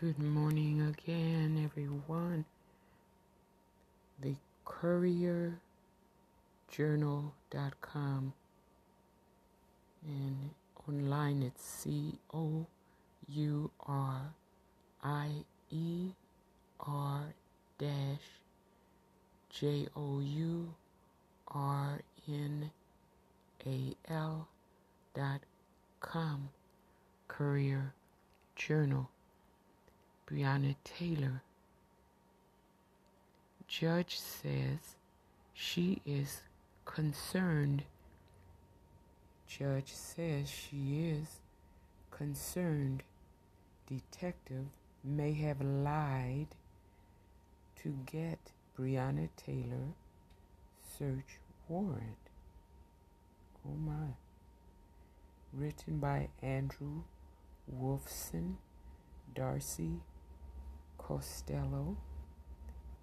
Good morning again, everyone. The courierjournal.com and online it's C O U R I E R dash J O U R N A L dot com Courier Journal Breonna Taylor. Judge says she is concerned. Judge says she is concerned. Detective may have lied to get Breonna Taylor search warrant. Oh my. Written by Andrew Wolfson, Darcy Costello,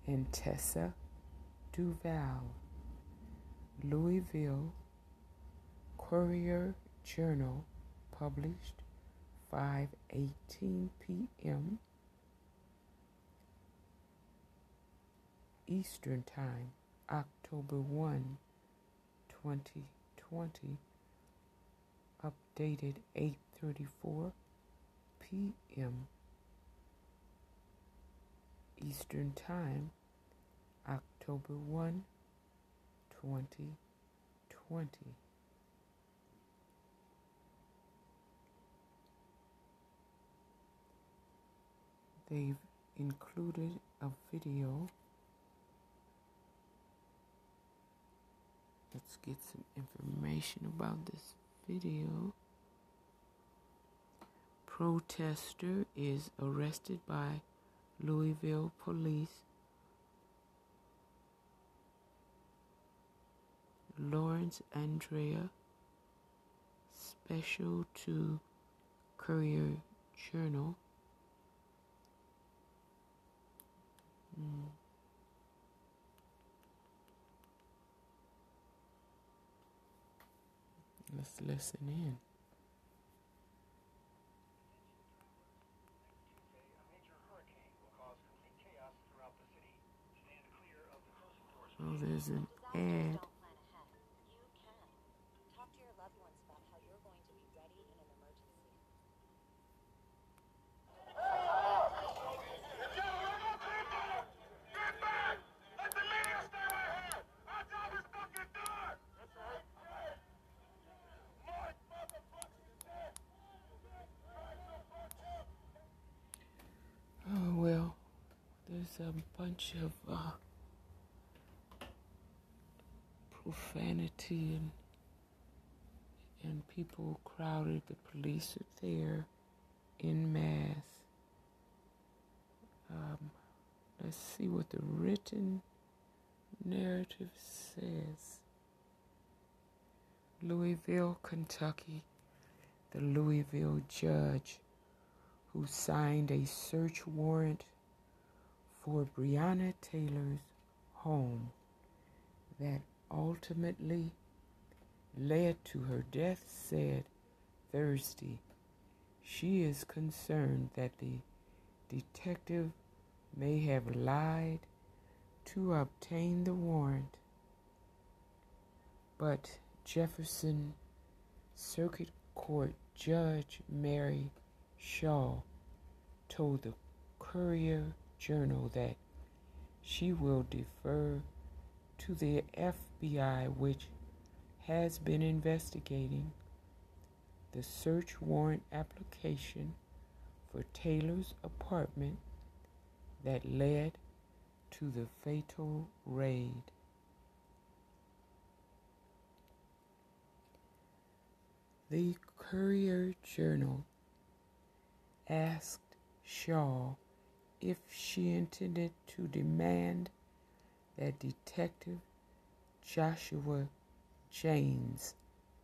and Tessa Duvall. Louisville Courier Journal published 5:18 p.m. Eastern Time, October 1, 2020, updated 8:34 p.m. Eastern Time, October 1, 2020. They've included a video. Let's get some information about this video. Protester is arrested by Louisville police. Lawrence Andrea, special to Courier Journal. Mm. Let's listen in. Oh, there's an ad. Oh, well, there's a bunch of uh, profanity and and people crowded. The police are there in mass. Um, let's see what the written narrative says. Louisville, Kentucky, the Louisville judge who signed a search warrant for Breonna Taylor's home that ultimately led to her death said Thursday she is concerned that the detective may have lied to obtain the warrant. But Jefferson Circuit Court Judge Mary Shaw told the Courier Journal that she will defer to the FBI, which has been investigating the search warrant application for Taylor's apartment that led to the fatal raid. The Courier Journal asked Shaw if she intended to demand that Detective Joshua Jaynes,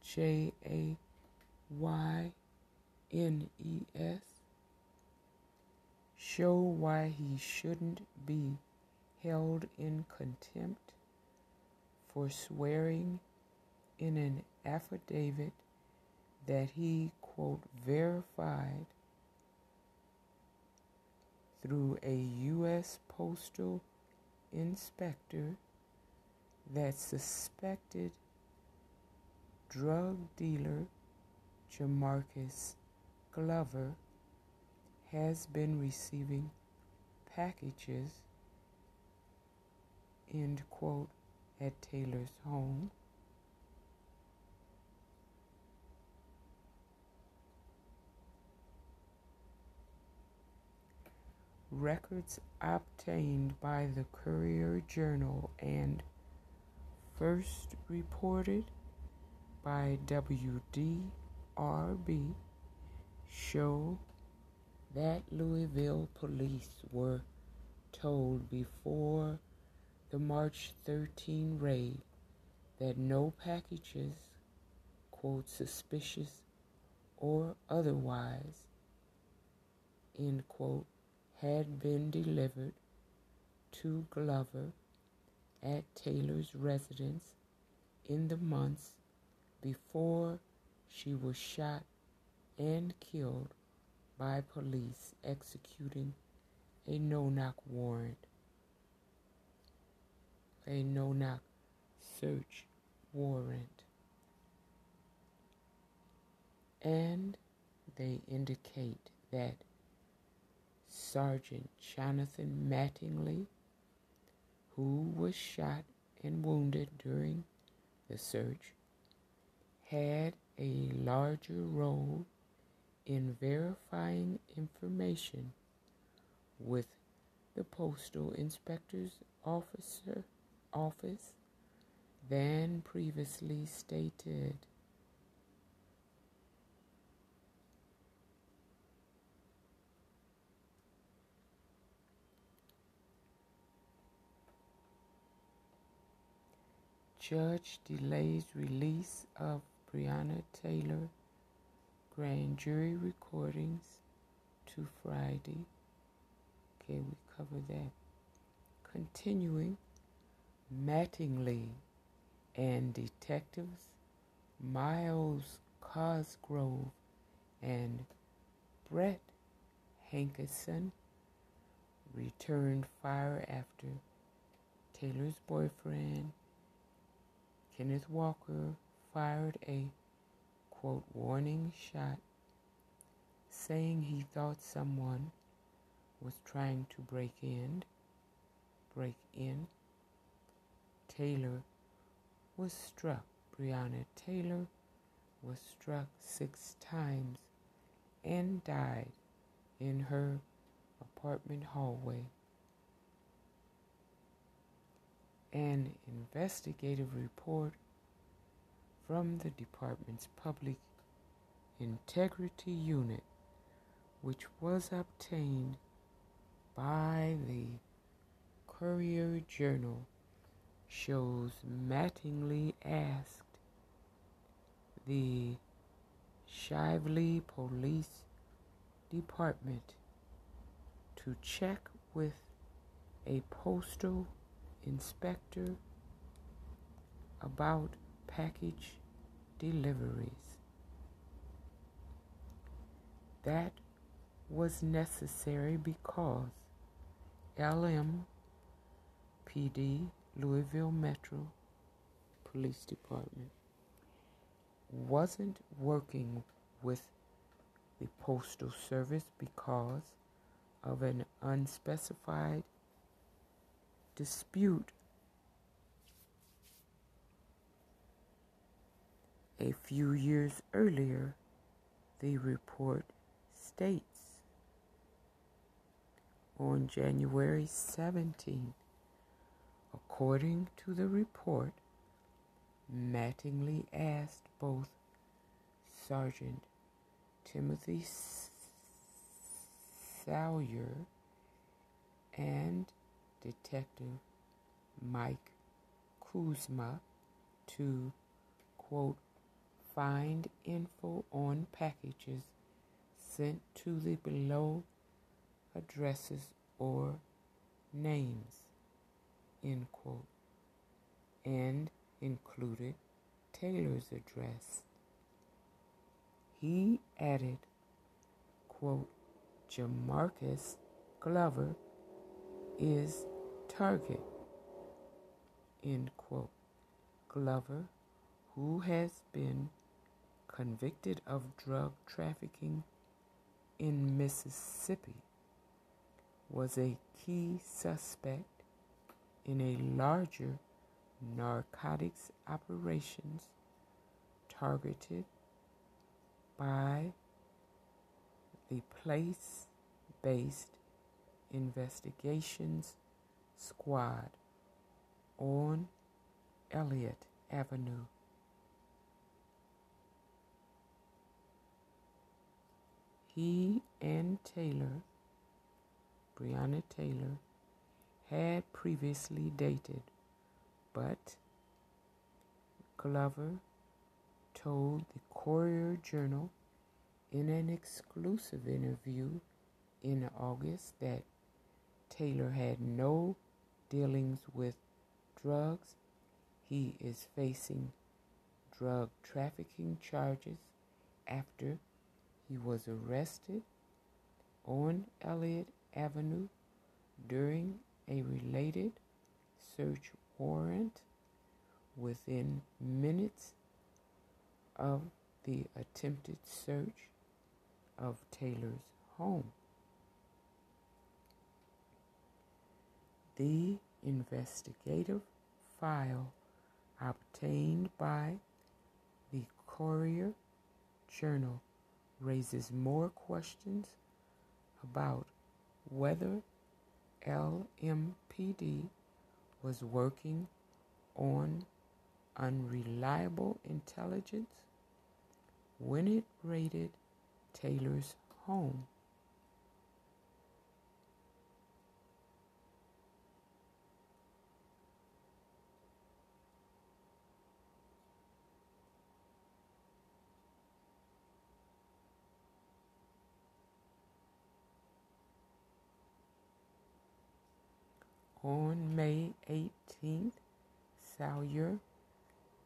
J A Y N E S, show why he shouldn't be held in contempt for swearing in an affidavit that he, quote, verified through a U.S. postal inspector that suspected drug dealer Jamarcus Glover has been receiving packages, end quote, at Taylor's home. Records obtained by the Courier Journal and first reported by WDRB show that Louisville police were told before the March 13 raid that no packages, quote, suspicious or otherwise, end quote, had been delivered to Glover at Taylor's residence in the months before she was shot and killed by police executing a no knock warrant, a no knock search warrant. And they indicate that Sergeant Jonathan Mattingly, who was shot and wounded during the search, had a larger role in verifying information with the postal inspector's officer office than previously stated. Judge delays release of Breonna Taylor grand jury recordings to Friday. Okay, we cover that. Continuing, Mattingly and detectives Myles Cosgrove and Brett Hankison returned fire after Taylor's boyfriend, Kenneth Walker, fired a quote warning shot saying he thought someone was trying to break in break in. Taylor was struck. Breonna Taylor was struck 6 times and died in her apartment hallway an investigative report from the department's Public Integrity Unit, which was obtained by the Courier Journal, shows Mattingly asked the Shively Police Department to check with a postal inspector about package deliveries. That was necessary because LMPD, Louisville Metro Police Department, wasn't working with the Postal Service because of an unspecified dispute A few years earlier, the report states on January 17, according to the report, Mattingly asked both Sergeant Timothy Salyer and Detective Mike Kuzma to, quote, find info on packages sent to the below addresses or names, end quote, and included Taylor's address. He added, quote, Jamarcus Glover is target. End quote. Glover, who has been convicted of drug trafficking in Mississippi, was a key suspect in a larger narcotics operations targeted by the place based investigations squad on Elliott Avenue. He and Taylor, Breonna Taylor, had previously dated, but Glover told the Courier Journal in an exclusive interview in August that Taylor had no dealings with drugs. He is facing drug trafficking charges after he was arrested on Elliott Avenue during a related search warrant within minutes of the attempted search of Taylor's home. The investigative file obtained by the Courier Journal raises more questions about whether LMPD was working on unreliable intelligence when it raided Taylor's home. On May 18th, Salyer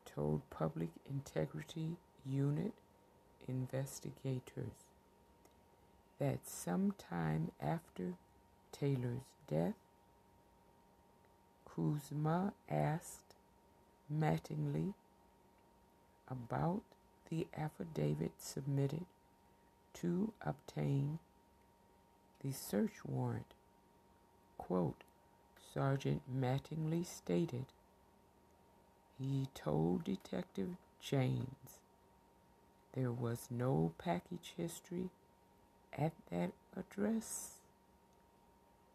told Public Integrity Unit investigators that sometime after Taylor's death, Kuzma asked Mattingly about the affidavit submitted to obtain the search warrant. Quote, Sergeant Mattingly stated he told Detective Jaynes there was no package history at that address.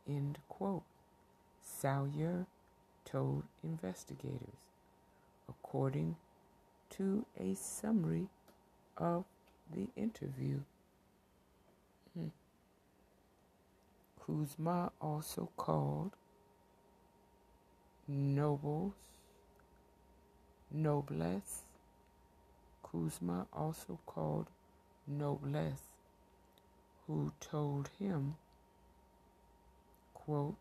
End quote. Salyer told investigators, according to a summary of the interview. Hmm. Kuzma also called nobles, noblesse. Kuzma also called noblesse, who told him, quote,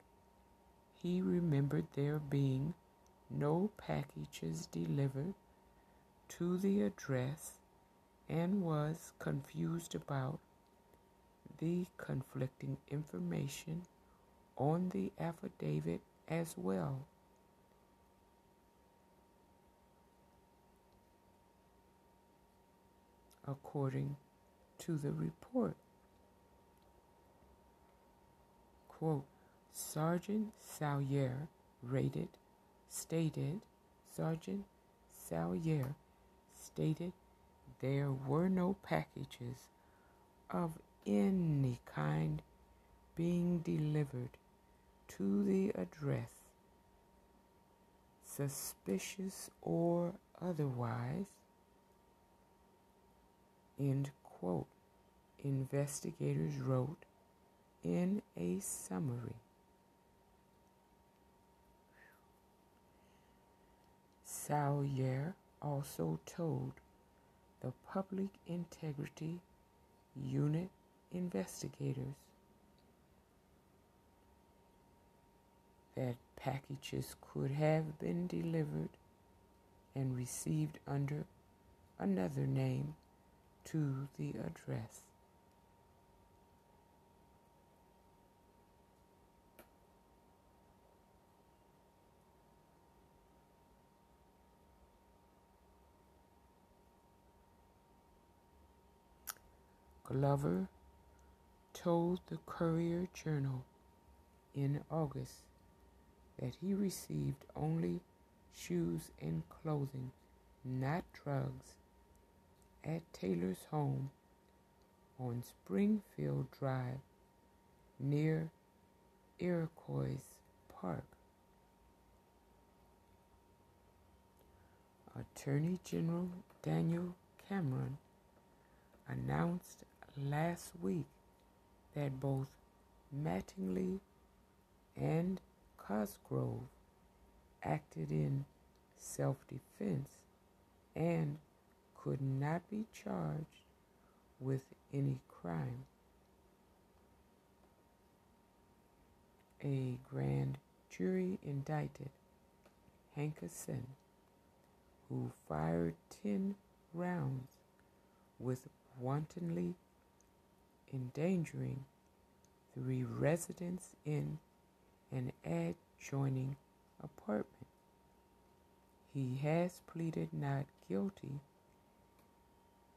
he remembered there being no packages delivered to the address and was confused about the conflicting information on the affidavit as well. According to the report. Quote, Sergeant Salyer rated, stated, Sergeant Salyer stated there were no packages of any kind being delivered to the address, suspicious or otherwise, End quote. Investigators wrote in a summary. Salyer also told the Public Integrity Unit investigators that packages could have been delivered and received under another name to the address. Glover told the Courier Journal in August that he received only shoes and clothing, not drugs, at Taylor's home on Springfield Drive near Iroquois Park. Attorney General Daniel Cameron announced last week that both Mattingly and Cosgrove acted in self defense and could not be charged with any crime. A grand jury indicted Hankison, who fired 10 rounds with wantonly endangering three residents in an adjoining apartment. He has pleaded not guilty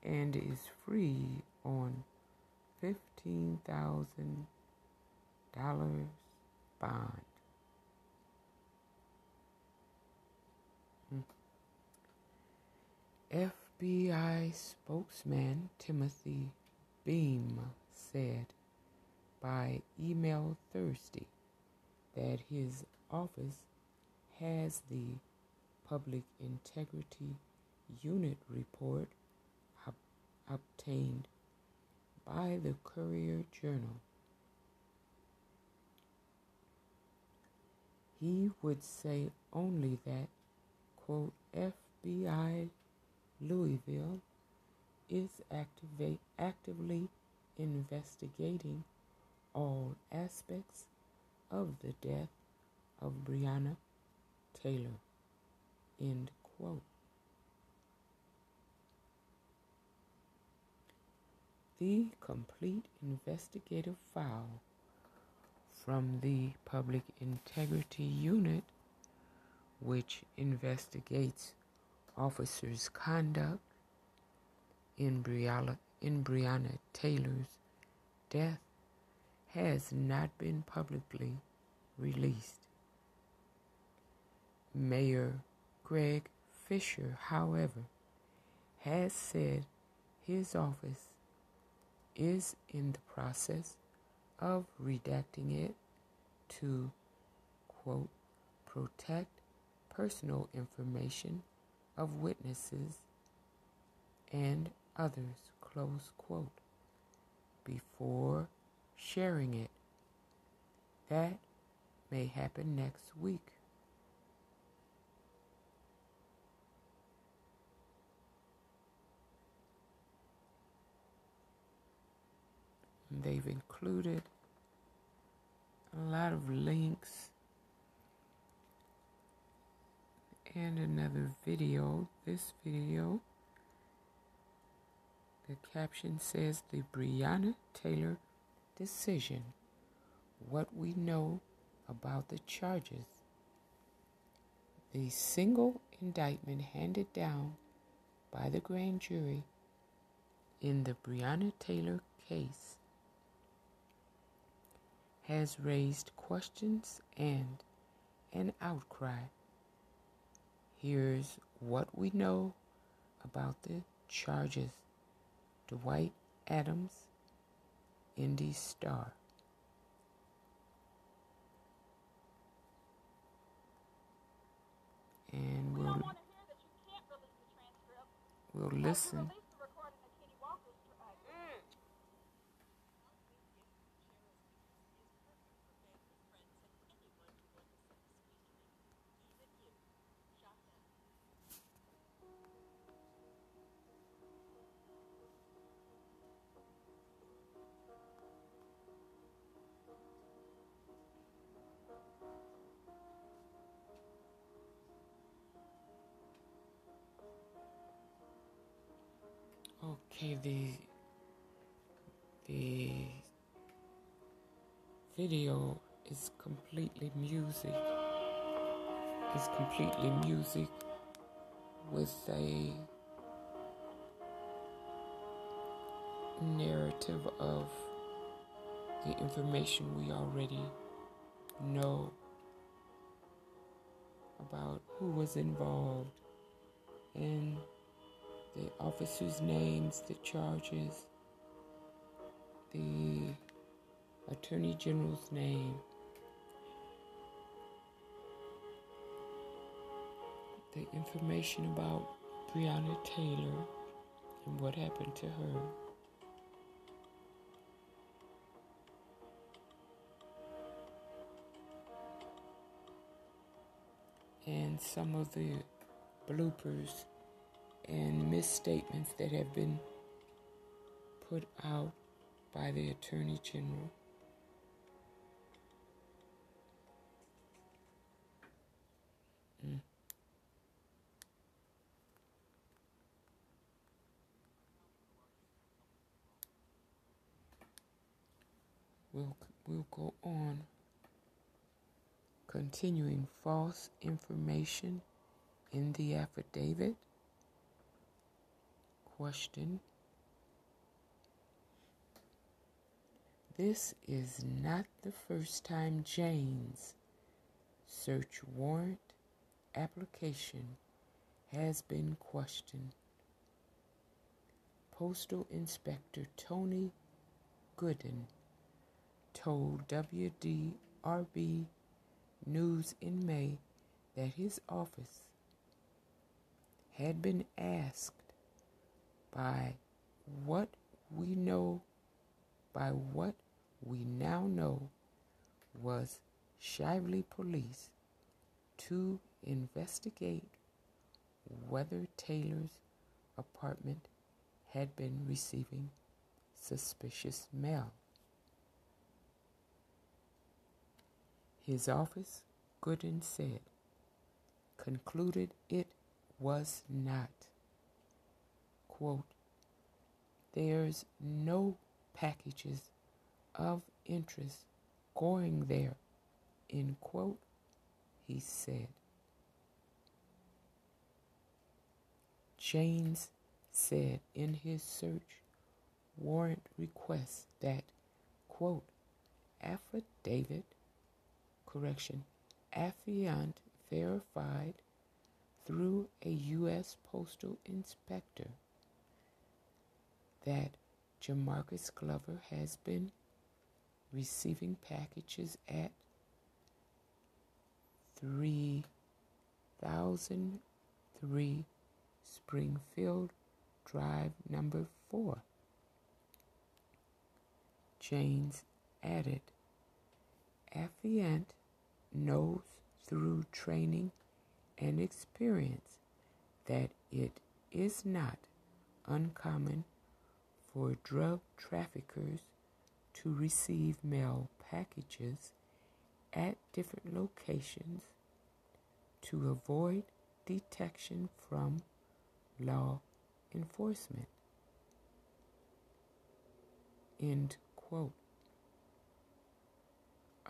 and is free on $15,000 bond. Hmm. FBI spokesman Timothy Beam said by email Thursday that his office has the Public Integrity Unit report obtained by the Courier Journal. He would say only that, quote, FBI Louisville is activate, actively investigating all aspects of the death of Breonna Taylor. End quote. The complete investigative file from the Public Integrity Unit, which investigates officers' conduct in Brianna, in Breonna Taylor's death, has not been publicly released. Mayor Greg Fischer, however, has said his office is in the process of redacting it to, quote, protect personal information of witnesses and others, close quote, before sharing it. That may happen next week. They've included a lot of links and another video. This video, the caption says the Breonna Taylor decision. What we know about the charges. The single indictment handed down by the grand jury in the Breonna Taylor case has raised questions and an outcry. Here's what we know about the charges. Dwight Adams, Indy Star. And we'll, we'll listen. The the video is completely music. It's completely music with a narrative of the information we already know about who was involved and the officers' names, the charges, the Attorney General's name, the information about Breonna Taylor and what happened to her. And some of the bloopers and misstatements that have been put out by the Attorney General. Mm. We'll, we'll go on. Continuing false information in the affidavit. Question. This is not the first time Jaynes' search warrant application has been questioned. Postal Inspector Tony Gooden told WDRB News in May that his office had been asked by what we know, by what we now know was Shively Police to investigate whether Taylor's apartment had been receiving suspicious mail. His office, Gooden said, concluded it was not. Quote, There's no packages of interest going there, end quote, he said. James said in his search warrant request that, quote, affidavit, correction, affiant verified through a U.S. postal inspector that Jamarcus Glover has been receiving packages at 3003 Springfield Drive, number 4. Jaynes added, Affiant knows through training and experience that it is not uncommon for drug traffickers to receive mail packages at different locations to avoid detection from law enforcement. End quote.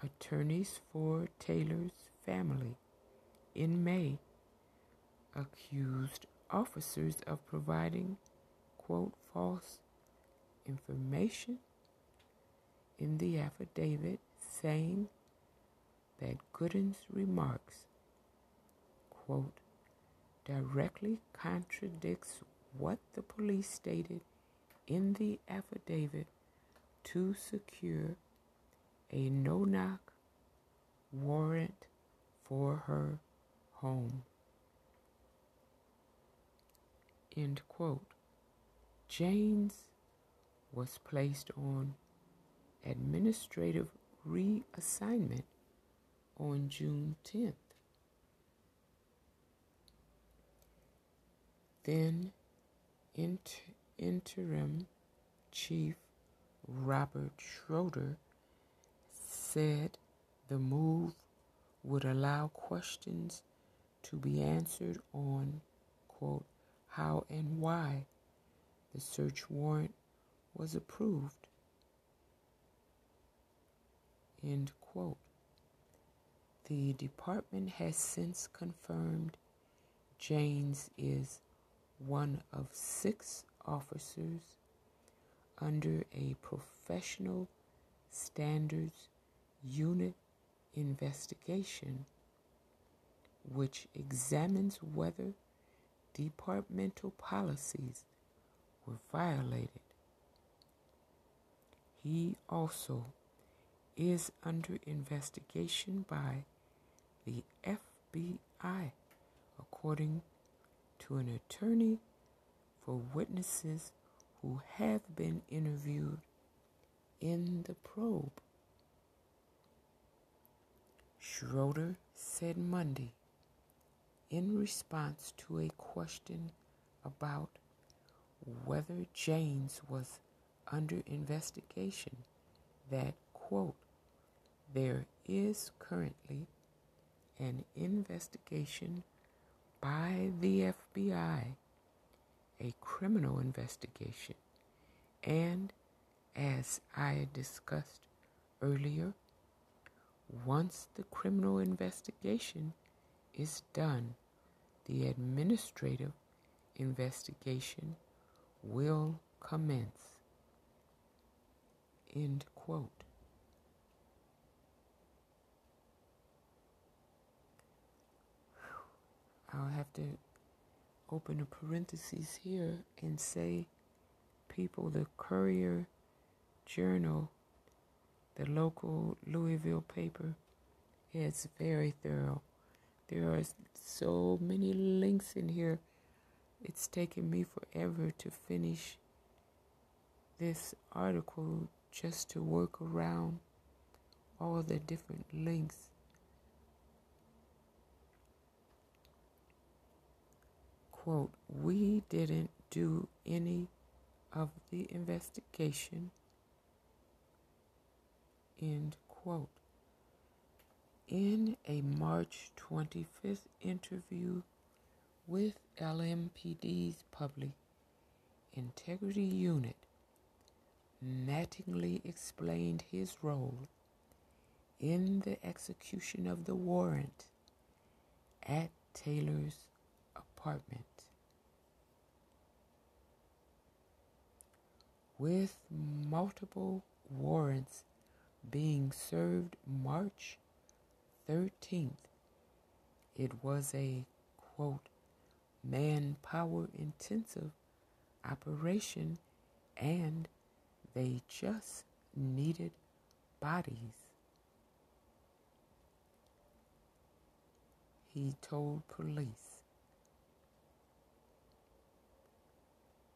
Attorneys for Taylor's family in May accused officers of providing, quote, false information in the affidavit saying that Gooden's remarks, quote, directly contradicts what the police stated in the affidavit to secure a no knock warrant for her home. End quote. Jaynes was placed on administrative reassignment on June 10th. Then inter- interim chief Robert Schroeder said the move would allow questions to be answered on, quote, how and why the search warrant was approved, end quote. The department has since confirmed Jaynes is one of six officers under a professional standards unit investigation which examines whether departmental policies were violated. He also is under investigation by the FBI, according to an attorney for witnesses who have been interviewed in the probe. Schroeder said Monday in response to a question about whether James was under investigation that, quote, there is currently an investigation by the FBI, a criminal investigation, and as I discussed earlier, once the criminal investigation is done, the administrative investigation will commence. End quote. I'll have to open a parenthesis here and say, people, the Courier Journal, the local Louisville paper, is very thorough. There are so many links in here. It's taken me forever to finish this article just to work around all the different links. Quote, we didn't do any of the investigation. End quote. In a March 25th interview with LMPD's Public Integrity Unit, Mattingly explained his role in the execution of the warrant at Taylor's apartment. With multiple warrants being served March 13th, it was a quote, manpower intensive operation and they just needed bodies. He told police,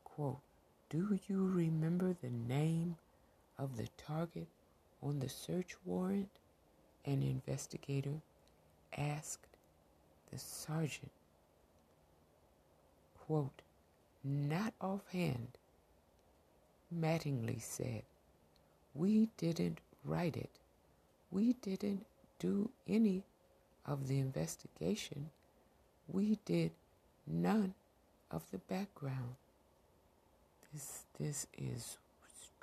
quote, Do you remember the name of the target on the search warrant? An investigator asked the sergeant. Quote, Not offhand, Mattingly said. We didn't write it. We didn't do any of the investigation. We did none of the background. This this is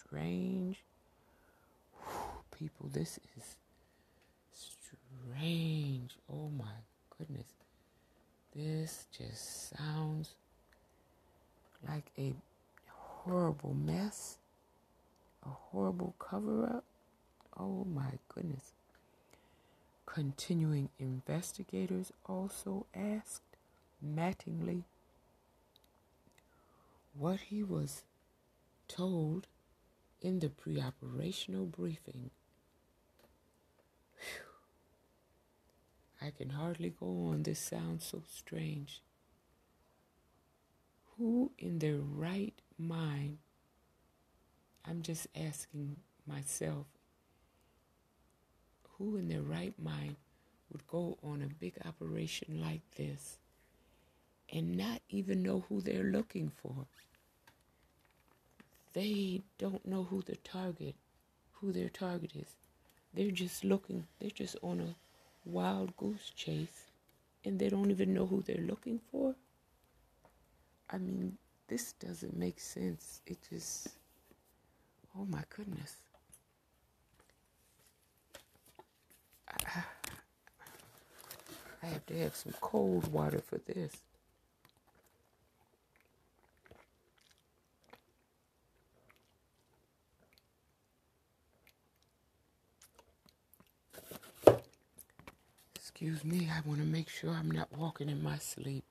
strange. People, this is strange. Oh my goodness. This just sounds like a horrible mess, a horrible cover up. Oh my goodness. Continuing investigators also asked Mattingly what he was told in the pre operational briefing. Whew. I can hardly go on. This sounds so strange. Who in their right mind, I'm just asking myself, who in their right mind would go on a big operation like this and not even know who they're looking for? They don't know who the target, who their target is. They're just looking, they're just on a wild goose chase and they don't even know who they're looking for. I mean, this doesn't make sense. It just, oh my goodness. I, have to have some cold water for this. Excuse me, I want to make sure I'm not walking in my sleep.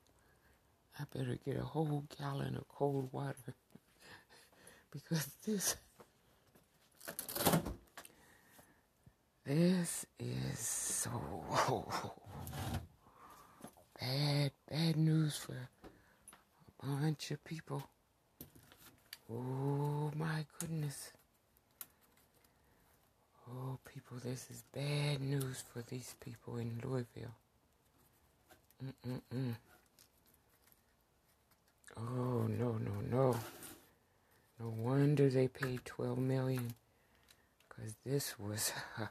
I better get a whole gallon of cold water because this this is so bad bad news for a bunch of people. Oh my goodness. Oh, people, this is bad news for these people in Louisville. Mm-mm-mm. Oh, no, no, no. No wonder they paid 12 million. Because this was...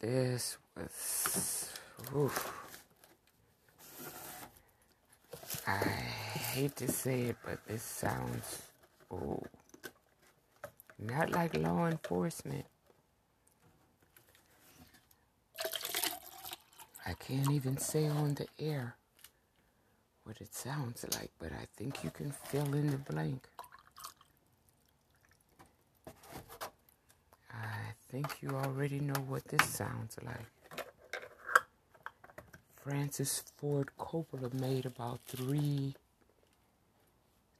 This was... Oof. I hate to say it, but this sounds... Oh not like law enforcement. I can't even say on the air what it sounds like, but I think you can fill in the blank. I think you already know what this sounds like. Francis Ford Coppola made about three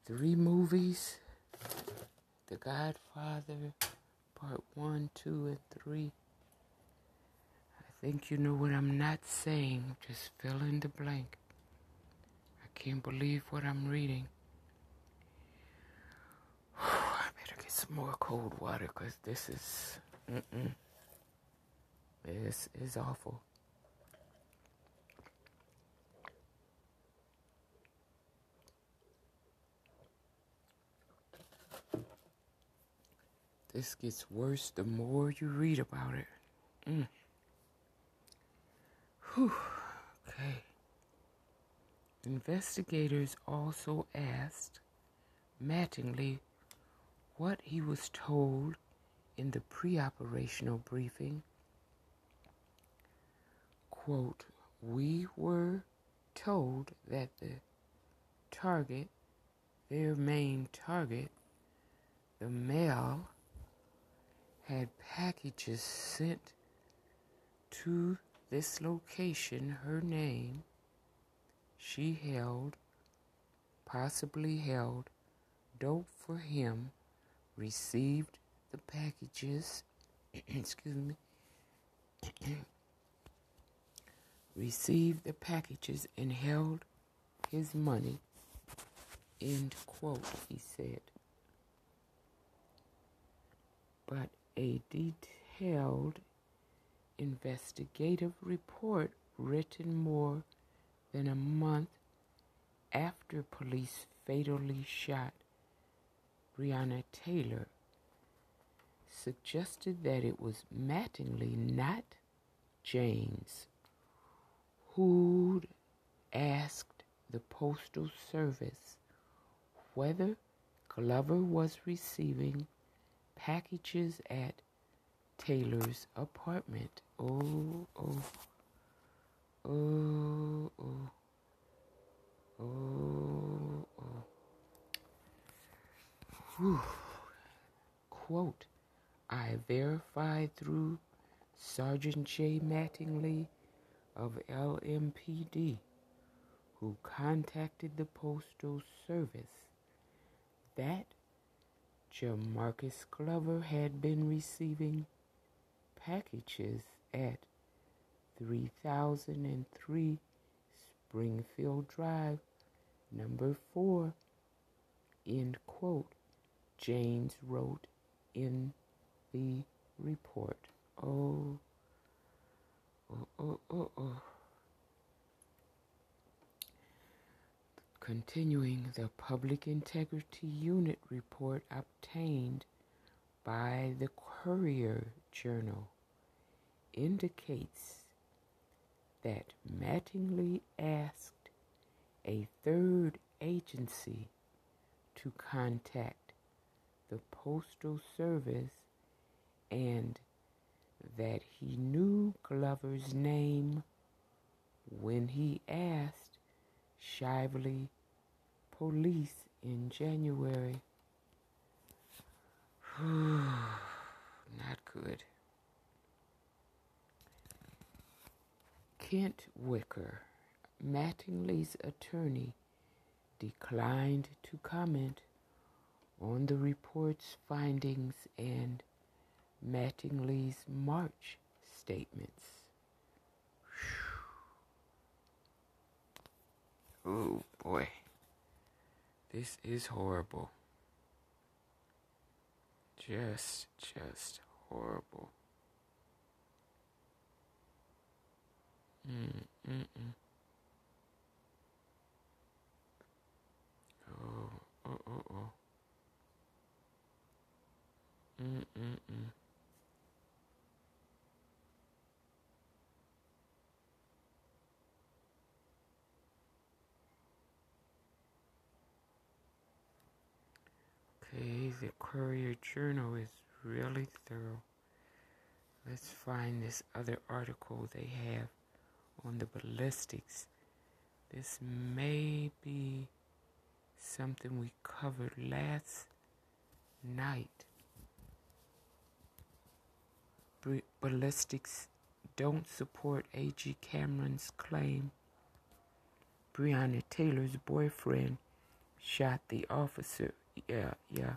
three movies the Godfather, part one, two, and three. I think you know what I'm not saying. Just fill in the blank. Can't believe what I'm reading. I better get some more cold water because this is. Mm-mm. This is awful. This gets worse the more you read about it. Mm. Whew. Okay. Investigators also asked Mattingly what he was told in the pre operational briefing. Quote, We were told that the target, their main target, the male, had packages sent to this location, her name, she held, possibly held, dope for him, received the packages, excuse me, received the packages and held his money, end quote, he said. But a detailed investigative report written more than a month after police fatally shot Breonna Taylor suggested that it was Mattingly, not Jaynes, who'd asked the Postal Service whether Glover was receiving packages at Taylor's apartment. Oh, oh, oh, oh, oh, oh. Whew. Quote, I verified through Sergeant J. Mattingly of LMPD, who contacted the Postal Service, that Jamarcus Glover had been receiving packages at 3003 Springfield Drive, number 4, end quote, Jaynes wrote in the report. Oh, oh, oh, oh, oh. Continuing, the Public Integrity Unit report obtained by the Courier Journal indicates that Mattingly asked a third agency to contact the Postal Service and that he knew Glover's name when he asked Shively police in January. Not good. Kent Wicker, Mattingly's attorney, declined to comment on the report's findings and Mattingly's March statements. Oh boy, this is horrible. Just, just horrible. Mm, mm, mm. Oh, oh, oh, oh. Mm, mm, mm. Okay, the Courier Journal is really thorough. Let's find this other article they have on the ballistics. This may be something we covered last night. Ballistics don't support A.G. Cameron's claim Breonna Taylor's boyfriend shot the officer. Yeah, yeah,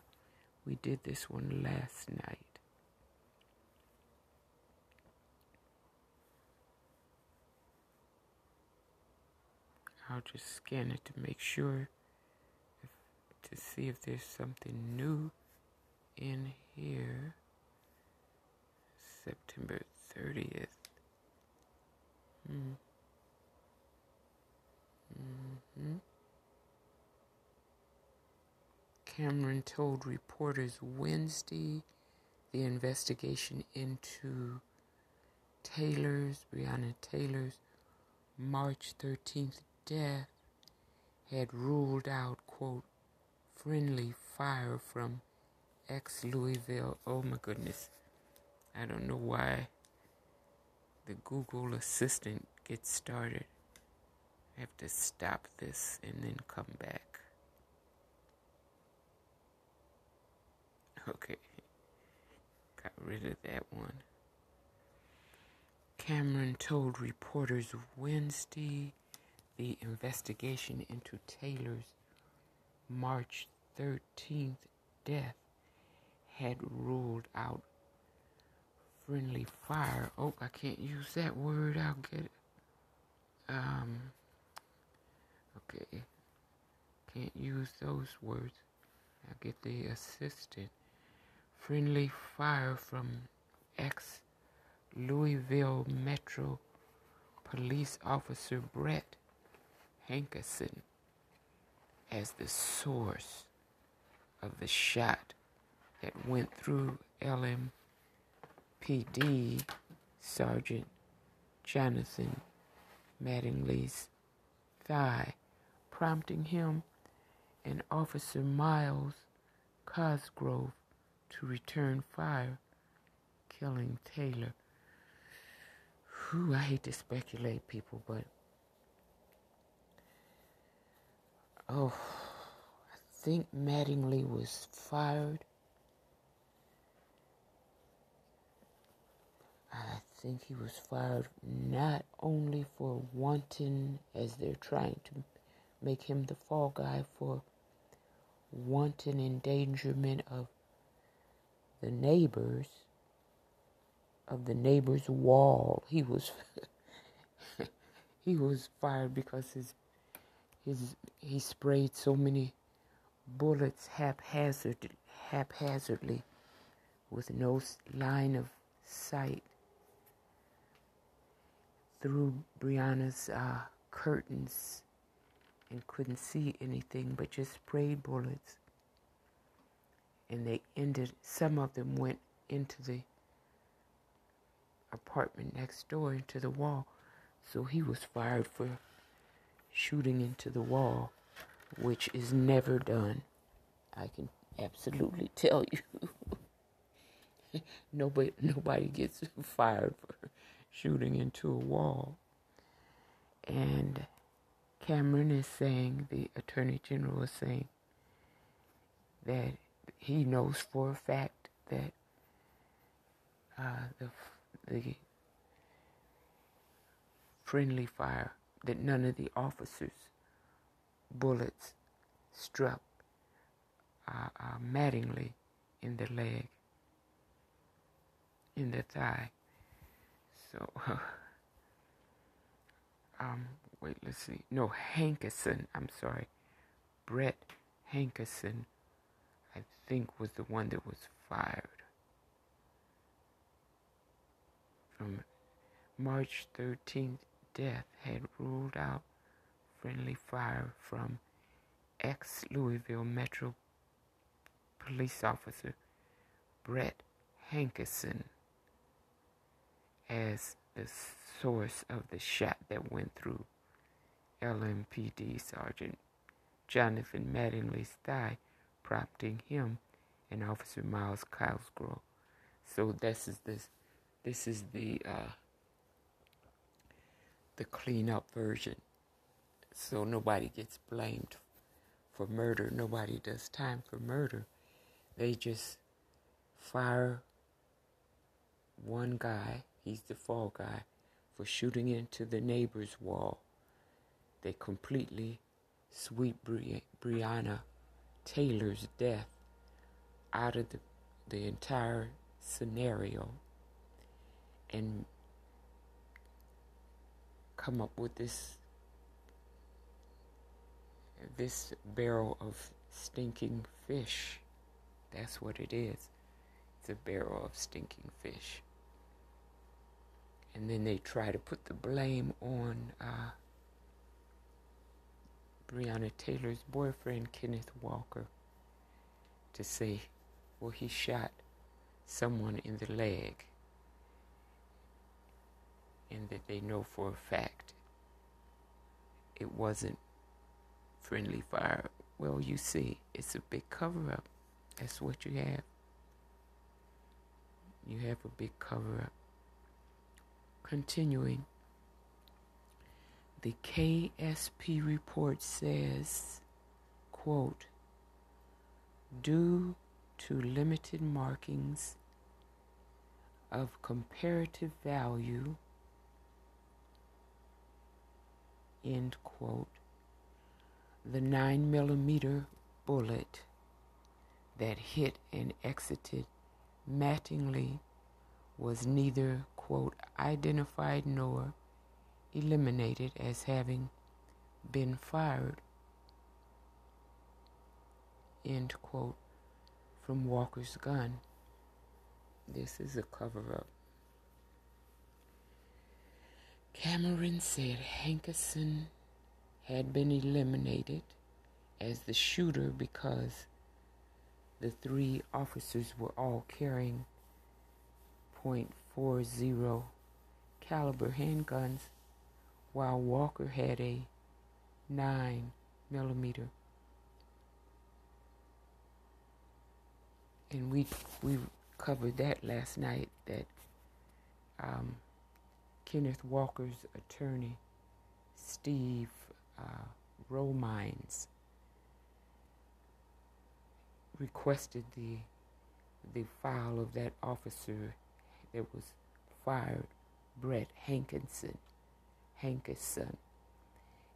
we did this one last night. I'll just scan it to make sure if, to see if there's something new in here. September 30th. Hmm. Mm-hmm. Cameron told reporters Wednesday the investigation into Taylor's, Breonna Taylor's March 13th death had ruled out, quote, friendly fire from ex Louisville. Oh my goodness. I don't know why the Google Assistant gets started. I have to stop this and then come back. Okay. Got rid of that one. Cameron told reporters Wednesday the investigation into Taylor's March 13th death had ruled out friendly fire. Oh, I can't use that word. I'll get it. Um, okay. Can't use those words. I'll get the assistant. Friendly fire from ex Louisville Metro Police Officer Brett Hankison as the source of the shot that went through LMPD Sergeant Jonathan Mattingly's thigh, prompting him and Officer Myles Cosgrove to return fire, killing Taylor. Whew, I hate to speculate, people, but oh, I think Mattingly was fired. I think he was fired not only for wanton, as they're trying to make him the fall guy, for wanton endangerment of the neighbors, of the neighbor's wall. He was he was fired because his his he sprayed so many bullets haphazard haphazardly with no line of sight through Breonna's uh, curtains and couldn't see anything but just sprayed bullets. And they ended, some of them went into the apartment next door, into the wall. So he was fired for shooting into the wall, which is never done. I can absolutely tell you. nobody nobody gets fired for shooting into a wall. And Cameron is saying, the Attorney General is saying, that he knows for a fact that uh, the the friendly fire, that none of the officers' bullets struck uh, uh, Mattingly in the leg, in the thigh. So, um, wait, let's see. No, Hankerson, I'm sorry. Brett Hankerson, I think, was the one that was fired. From March 13th, death had ruled out friendly fire from ex Louisville Metro police officer Brett Hankison as the source of the shot that went through LMPD Sergeant Jonathan Mattingly's thigh, prompting him and Officer Myles Cosgrove. So this is this this is the uh, the cleanup version. So nobody gets blamed for murder. Nobody does time for murder. They just fire one guy, he's the fall guy, for shooting into the neighbor's wall. They completely sweep Bri- Breonna Taylor's death out of the, the entire scenario and come up with this this barrel of stinking fish. That's what it is. It's a barrel of stinking fish. And then they try to put the blame on uh, Breonna Taylor's boyfriend, Kenneth Walker, to say, well, he shot someone in the leg. And that they know for a fact it wasn't friendly fire. Well, you see, it's a big cover up. That's what you have. You have a big cover up. Continuing, the KSP report says, quote, due to limited markings of comparative value, end quote, the 9 millimeter bullet that hit and exited Mattingly was neither, quote, identified nor eliminated as having been fired, end quote, from Walker's gun. This is a cover up. Cameron said Hankerson had been eliminated as the shooter because the three officers were all carrying .40 caliber handguns while Walker had a 9 millimeter. And we we covered that last night that um, Kenneth Walker's attorney, Steve uh, Romines, requested the the file of that officer that was fired, Brett Hankinson, Hankison,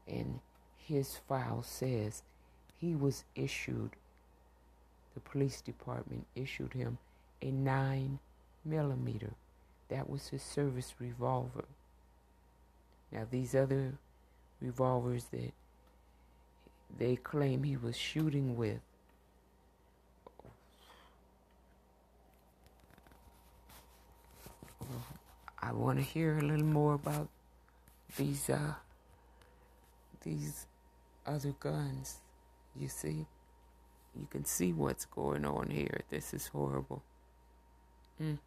and his file says he was issued. The police department issued him a nine millimeter. That was his service revolver. Now these other revolvers that they claim he was shooting with. I want to hear a little more about these uh these other guns. You see, you can see what's going on here. This is horrible. Mm.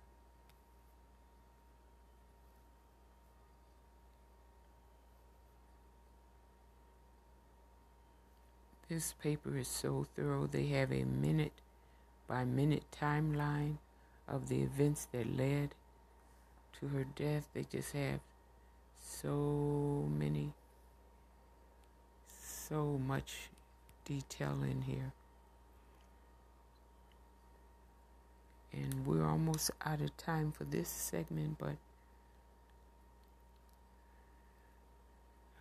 This paper is so thorough, they have a minute by minute timeline of the events that led to her death. They just have so many, so much detail in here. And we're almost out of time for this segment, but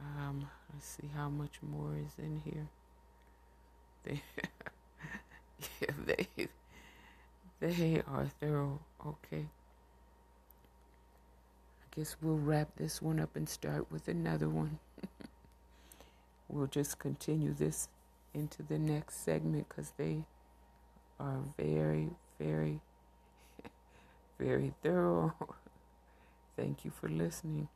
Um, let's see how much more is in here. They, yeah, they, they are thorough. Okay. I guess we'll wrap this one up and start with another one. we'll just continue this into the next segment because they are very, very, very thorough. Thank you for listening.